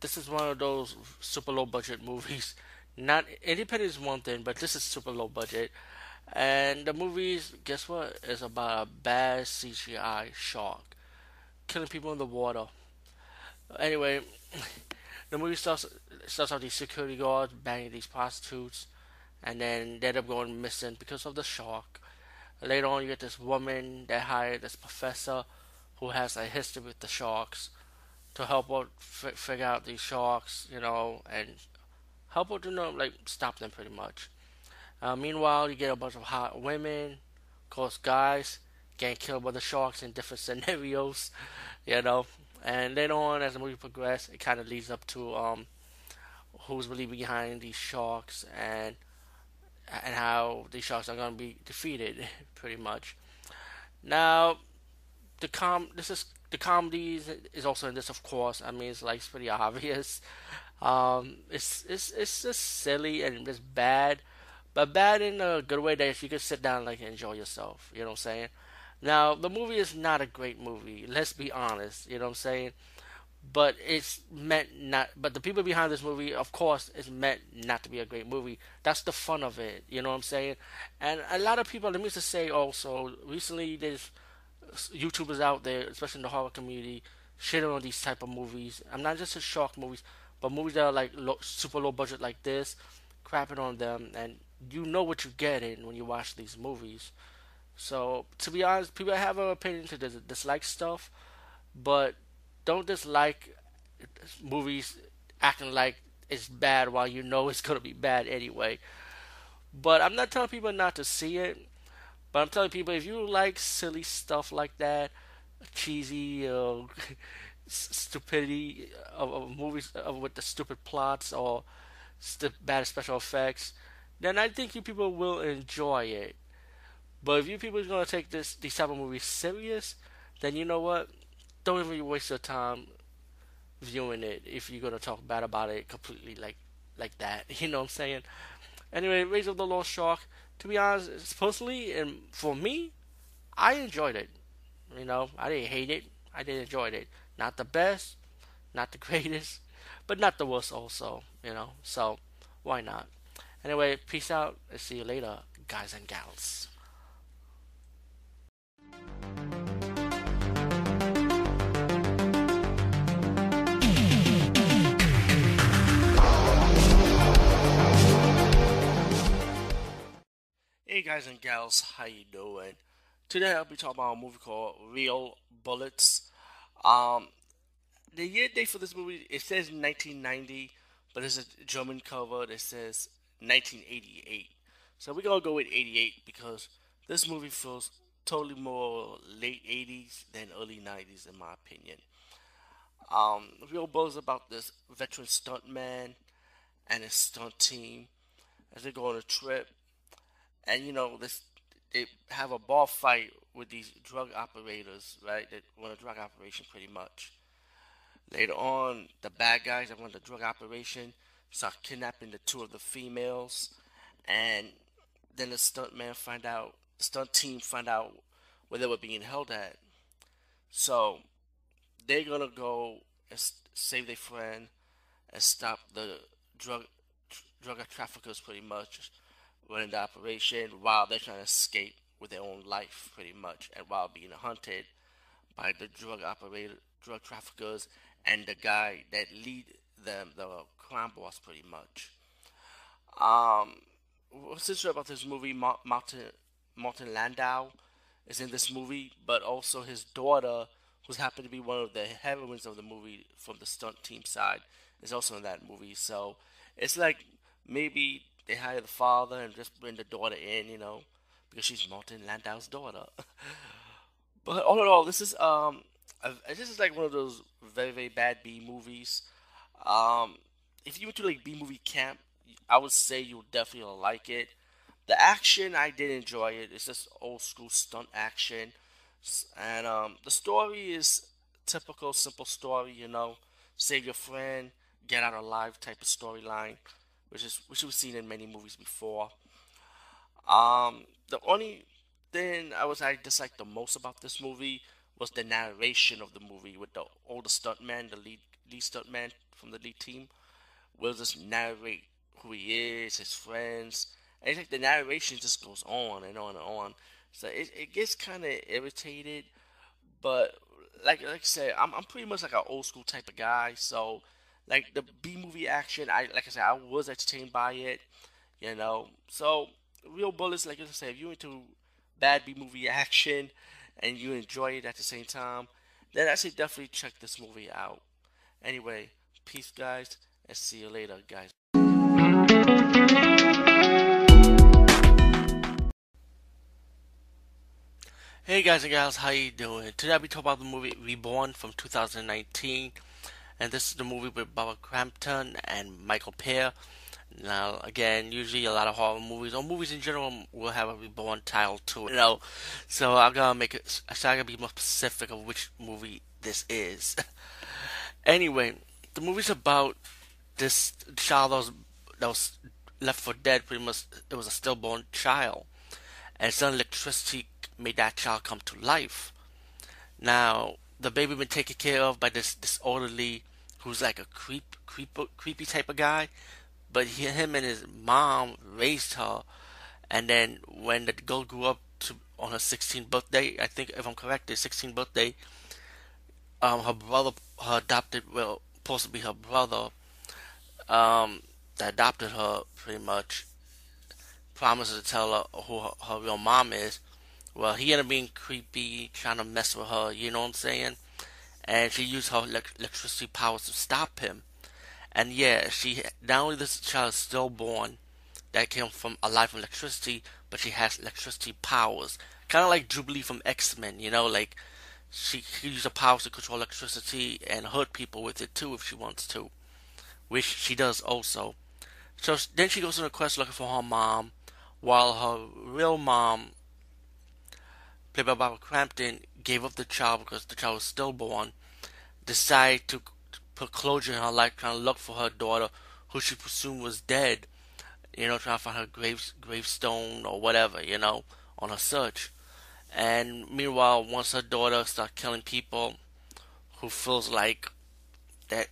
this is one of those super low budget movies. Not independent is one thing, but this is super low budget. And the movie, guess what, is about a bad CGI shark killing people in the water. Anyway, the movie starts starts off these security guards banging these prostitutes, and then they end up going missing because of the shark. Later on, you get this woman that hired this professor who has a history with the sharks to help out f- figure out these sharks, you know, and help out to know like stop them pretty much. Uh, meanwhile, you get a bunch of hot women, of course, guys getting killed by the sharks in different scenarios, you know. And then on, as the movie progresses, it kind of leads up to um, who's really behind these sharks and and how these sharks are going to be defeated, pretty much. Now, the com this is the comedy is also in this, of course. I mean, it's like it's pretty obvious. Um, it's it's it's just silly and it's bad, but bad in a good way that if you can sit down and like enjoy yourself. You know what I'm saying? Now, the movie is not a great movie. Let's be honest. You know what I'm saying? But it's meant not. But the people behind this movie, of course, is meant not to be a great movie. That's the fun of it. You know what I'm saying? And a lot of people. Let me just say also. Recently, there's YouTubers out there, especially in the horror community, shitting on these type of movies. I'm not just a shock movies, but movies that are like super low budget like this, crapping on them, and you know what you're getting when you watch these movies. So to be honest, people have an opinion to dis- dislike stuff, but don't dislike movies acting like it's bad while you know it's gonna be bad anyway. But I'm not telling people not to see it. But I'm telling people, if you like silly stuff like that, cheesy uh, stupidity of, of movies uh, with the stupid plots or st- bad special effects, then I think you people will enjoy it. But if you people are gonna take this these type of movies serious, then you know what? Don't even waste your time viewing it if you're gonna talk bad about it completely like like that. You know what I'm saying? Anyway, Raiders of the Lost Shark to be honest, personally, and for me, I enjoyed it. You know, I didn't hate it. I did enjoy it. Not the best, not the greatest, but not the worst also. You know, so why not? Anyway, peace out. I'll see you later, guys and gals. Guys and gals, how you doing? Today I'll be talking about a movie called Real Bullets. Um, the year date for this movie it says 1990, but it's a German cover that says 1988. So we're gonna go with 88 because this movie feels totally more late 80s than early 90s in my opinion. Um, Real Bullets about this veteran stuntman and his stunt team as they go on a trip and you know this they have a ball fight with these drug operators, right? That run a drug operation pretty much. Later on, the bad guys that run the drug operation start kidnapping the two of the females, and then the stunt man find out, the stunt team find out where they were being held at. So they're gonna go and save their friend and stop the drug drug traffickers pretty much running the operation while they're trying to escape with their own life, pretty much, and while being hunted by the drug operator, drug traffickers, and the guy that lead them, the crime boss, pretty much. Um, what's interesting about this movie? Martin Martin Landau is in this movie, but also his daughter, who's happened to be one of the heroines of the movie from the stunt team side, is also in that movie. So it's like maybe they hire the father and just bring the daughter in, you know, because she's Martin Landau's daughter. but all in all, this is um, this is like one of those very very bad B movies. Um, if you went to like B movie camp, I would say you'll definitely like it. The action, I did enjoy it. It's just old school stunt action, and um, the story is typical simple story. You know, save your friend, get out alive type of storyline, which is which we've seen in many movies before. Um, the only thing I was I disliked the most about this movie was the narration of the movie with the older stuntman, the lead lead stuntman from the lead team, will just narrate who he is, his friends, and it's like the narration just goes on and on and on. So it, it gets kind of irritated, but like like I said, I'm I'm pretty much like an old school type of guy. So like the B movie action, I like I said, I was entertained by it, you know. So real bullets, like I said, if you into bad B movie action and you enjoy it at the same time, then I say definitely check this movie out. Anyway, peace, guys, and see you later, guys. Hey guys and gals, how you doing? Today I'll be talking about the movie Reborn from 2019, and this is the movie with Barbara Crampton and Michael Paré. Now, again, usually a lot of horror movies or movies in general will have a Reborn title to it, you know. So I'm gonna make it. I gotta be more specific of which movie this is. anyway, the movie's about this child that was, that was left for dead. Pretty much, it was a stillborn child, and some electricity made that child come to life. Now, the baby been taken care of by this disorderly who's like a creep, creep, creepy type of guy. But he, him and his mom raised her, and then when the girl grew up to on her 16th birthday, I think if I'm correct, her 16th birthday, um, her brother, her adopted, well, supposed to be her brother, um, that adopted her pretty much, promises to tell her who her, her real mom is, well, he ended up being creepy, trying to mess with her, you know what I'm saying? And she used her electricity powers to stop him. And yeah, she not only this child is stillborn, that came from a life of electricity, but she has electricity powers. Kind of like Jubilee from X Men, you know, like she can use her powers to control electricity and hurt people with it too if she wants to, which she does also. So then she goes on a quest looking for her mom, while her real mom played by Barbara Crampton, gave up the child because the child was stillborn, decided to put closure in her life, trying to look for her daughter, who she presumed was dead. You know, trying to find her grave gravestone or whatever. You know, on her search. And meanwhile, once her daughter starts killing people, who feels like that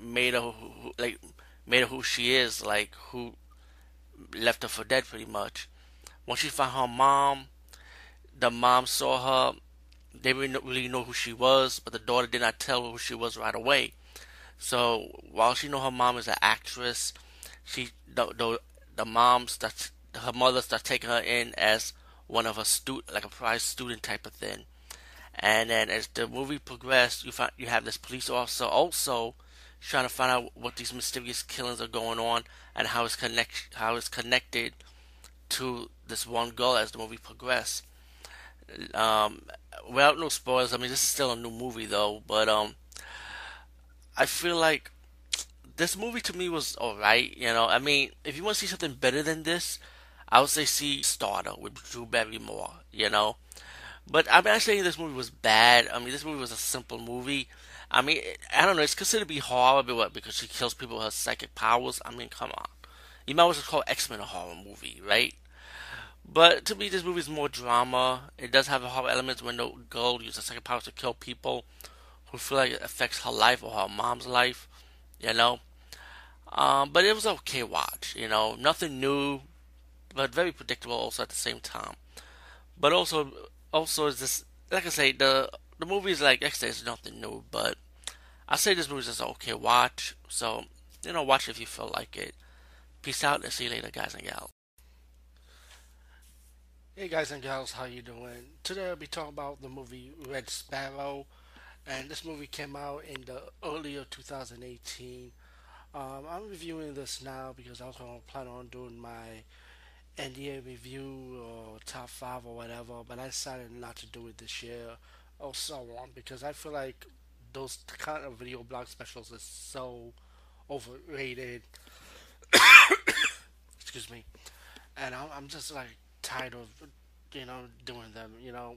made her who, like made her who she is, like who left her for dead, pretty much. Once she found her mom, the mom saw her. They didn't really know who she was, but the daughter did not tell who she was right away. So while she know her mom is an actress, she the the, the mom starts her mother starts taking her in as one of her student, like a prize student type of thing. And then as the movie progressed, you find you have this police officer also trying to find out what these mysterious killings are going on and how it's connect how it's connected to this one girl as the movie progresses. Um, without no spoilers, I mean this is still a new movie though, but um, I feel like this movie to me was alright. You know, I mean, if you want to see something better than this, I would say see Starter with Drew Barrymore. You know, but I'm not saying this movie was bad. I mean, this movie was a simple movie. I mean, I don't know. It's considered to be horror, but what? Because she kills people with her psychic powers. I mean, come on. You might as well call X Men a horror movie, right? But to me, this movie is more drama. It does have a horror element when the girl uses second power to kill people who feel like it affects her life or her mom's life, you know. Um, but it was okay watch, you know, nothing new, but very predictable also at the same time. But also, also is this like I say the the movie is like actually it's nothing new, but I say this movie is just okay watch. So you know, watch if you feel like it. Peace out and see you later, guys and gals. Hey guys and gals, how you doing? Today I'll be talking about the movie Red Sparrow, and this movie came out in the earlier 2018. Um, I'm reviewing this now because I was going to plan on doing my NDA review or top five or whatever, but I decided not to do it this year or so on because I feel like those kind of video blog specials are so overrated. Excuse me, and I'm, I'm just like tired of you know doing them, you know.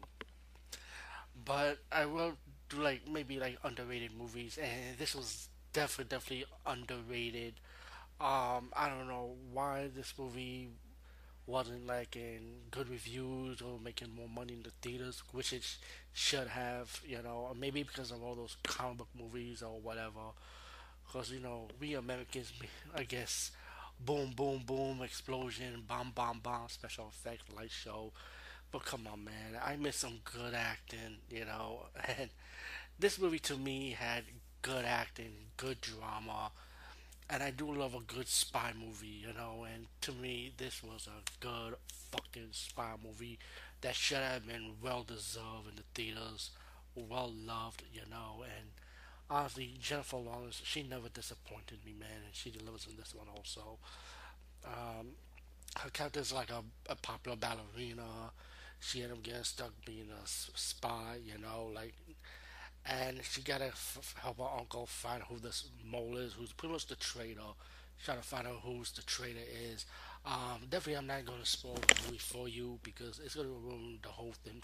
But I will do like maybe like underrated movies, and this was definitely definitely underrated. Um, I don't know why this movie wasn't like in good reviews or making more money in the theaters, which it sh- should have, you know, or maybe because of all those comic book movies or whatever. Because, you know, we Americans, I guess, boom, boom, boom, explosion, bomb, bomb, bomb, special effects, light show. But come on, man, I miss some good acting, you know, and this movie to me had good acting, good drama, and I do love a good spy movie, you know. And to me, this was a good fucking spy movie that should have been well deserved in the theaters, well loved, you know. And honestly, Jennifer Lawrence, she never disappointed me, man, and she delivers in this one also. Um, her character is like a, a popular ballerina. She ended up getting stuck being a spy, you know, like and she gotta f- help her uncle find who this mole is, who's pretty much the traitor. Trying to find out who's the traitor is. Um, definitely, I'm not gonna spoil the movie for you because it's gonna ruin the whole thing,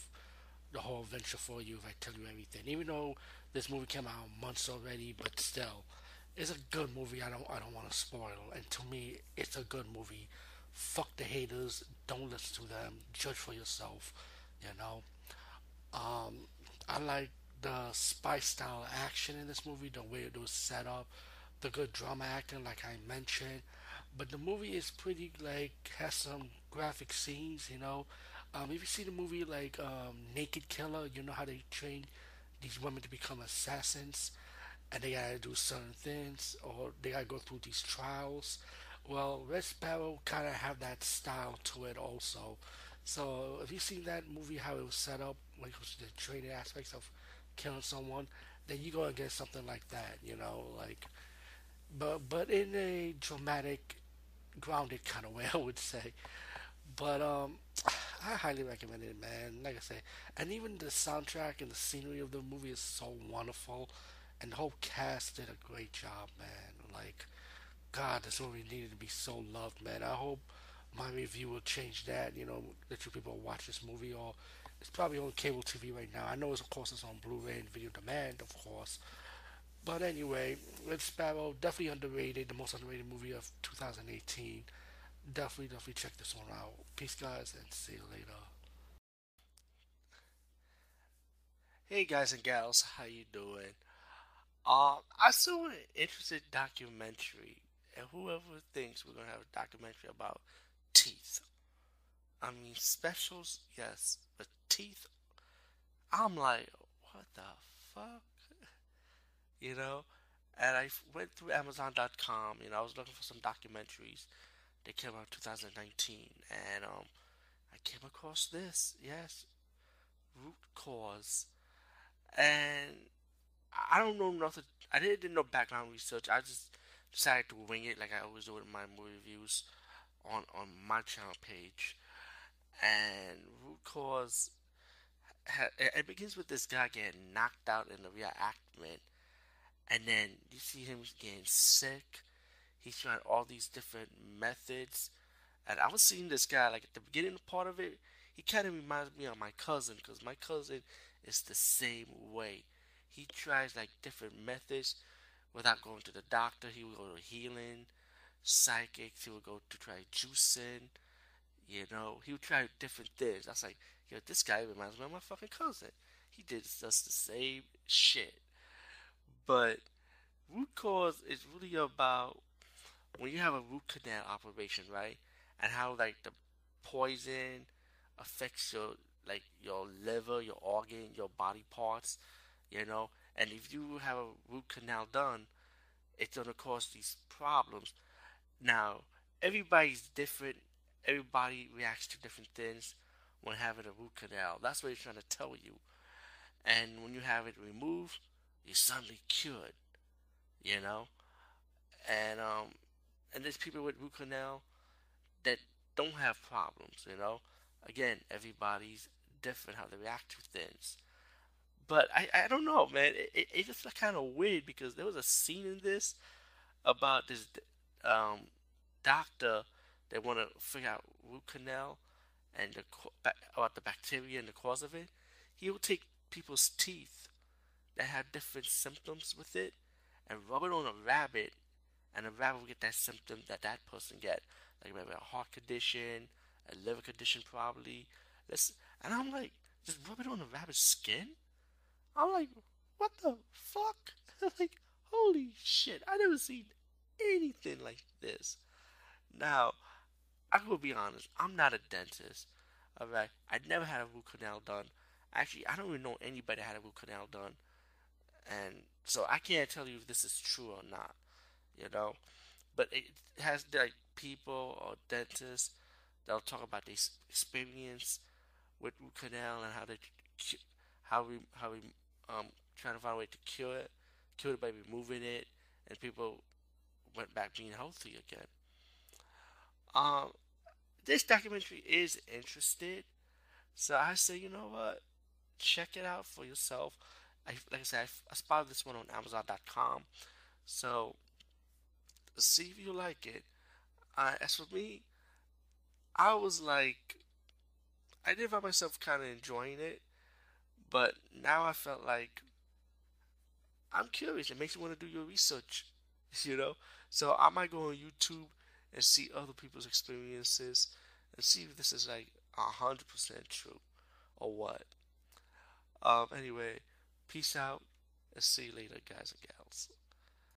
the whole adventure for you if I tell you everything. Even though this movie came out months already, but still, it's a good movie. I don't, I don't want to spoil. And to me, it's a good movie. Fuck the haters. Don't listen to them. Judge for yourself. You know. Um, I like the spy style action in this movie, the way it was set up, the good drama acting, like I mentioned. But the movie is pretty like has some graphic scenes, you know. Um, if you see the movie like um, Naked Killer, you know how they train these women to become assassins, and they gotta do certain things, or they gotta go through these trials. Well, Red Sparrow kind of have that style to it also. So if you seen that movie, how it was set up, like the training aspects of killing someone, then you go and get something like that, you know, like, but but in a dramatic, grounded kind of way, I would say. But um, I highly recommend it, man. Like I say, and even the soundtrack and the scenery of the movie is so wonderful, and the whole cast did a great job, man. Like, God, this movie needed to be so loved, man. I hope my review will change that. You know, that you people watch this movie or it's probably on cable TV right now. I know, it's, of course, it's on Blu-ray and video demand, of course. But anyway, Red Sparrow definitely underrated, the most underrated movie of 2018. Definitely, definitely check this one out. Peace, guys, and see you later. Hey, guys and gals, how you doing? Um, I saw an interesting documentary, and whoever thinks we're gonna have a documentary about teeth. I mean, specials, yes, but teeth. I'm like, what the fuck? You know? And I went through Amazon.com, you know, I was looking for some documentaries. They came out 2019, and um, I came across this, yes, Root Cause. And I don't know nothing, I didn't do no background research. I just decided to wing it like I always do in my movie reviews on, on my channel page. And Root Cause it begins with this guy getting knocked out in the reenactment, and then you see him getting sick. He's trying all these different methods, and I was seeing this guy like at the beginning part of it. He kind of reminds me of my cousin because my cousin is the same way. He tries like different methods without going to the doctor. He will go to healing, psychics. He will go to try juicing. You know, he would try different things. I was like, yo, this guy reminds me of my fucking cousin. He did just the same shit. But root cause is really about when you have a root canal operation, right? And how like the poison affects your like your liver, your organ, your body parts, you know. And if you have a root canal done, it's gonna cause these problems. Now, everybody's different. Everybody reacts to different things when having a root canal. That's what he's trying to tell you. And when you have it removed, you're suddenly cured. You know? And um and there's people with root canal that don't have problems, you know? Again, everybody's different how they react to things. But I, I don't know, man. It, it, just kind of weird because there was a scene in this about this um, doctor that want to figure out root canal and the, about the bacteria and the cause of it. He will take people's teeth that have different symptoms with it and rub it on a rabbit, and the rabbit will get that symptom that that person get, like maybe a heart condition, a liver condition, probably. Let's, and I'm like, just rub it on the rabbit's skin. I'm like, what the fuck? like, holy shit! I never seen anything like this. Now, I will be honest. I'm not a dentist. Alright, I never had a root canal done. Actually, I don't even know anybody that had a root canal done, and so I can't tell you if this is true or not. You know, but it has like people or dentists that'll talk about their experience with root canal and how they how we how we um trying to find a way to cure it, cure it by removing it, and people went back being healthy again. Um, this documentary is interested, so I say, you know what, check it out for yourself. I, like I said, I, I spotted this one on Amazon.com, so see if you like it. As for me, I was like, I did find myself kind of enjoying it, but now I felt like I'm curious. It makes you want to do your research, you know. So I might go on YouTube and see other people's experiences and see if this is like a hundred percent true or what. Um. Anyway, peace out and see you later, guys and gals.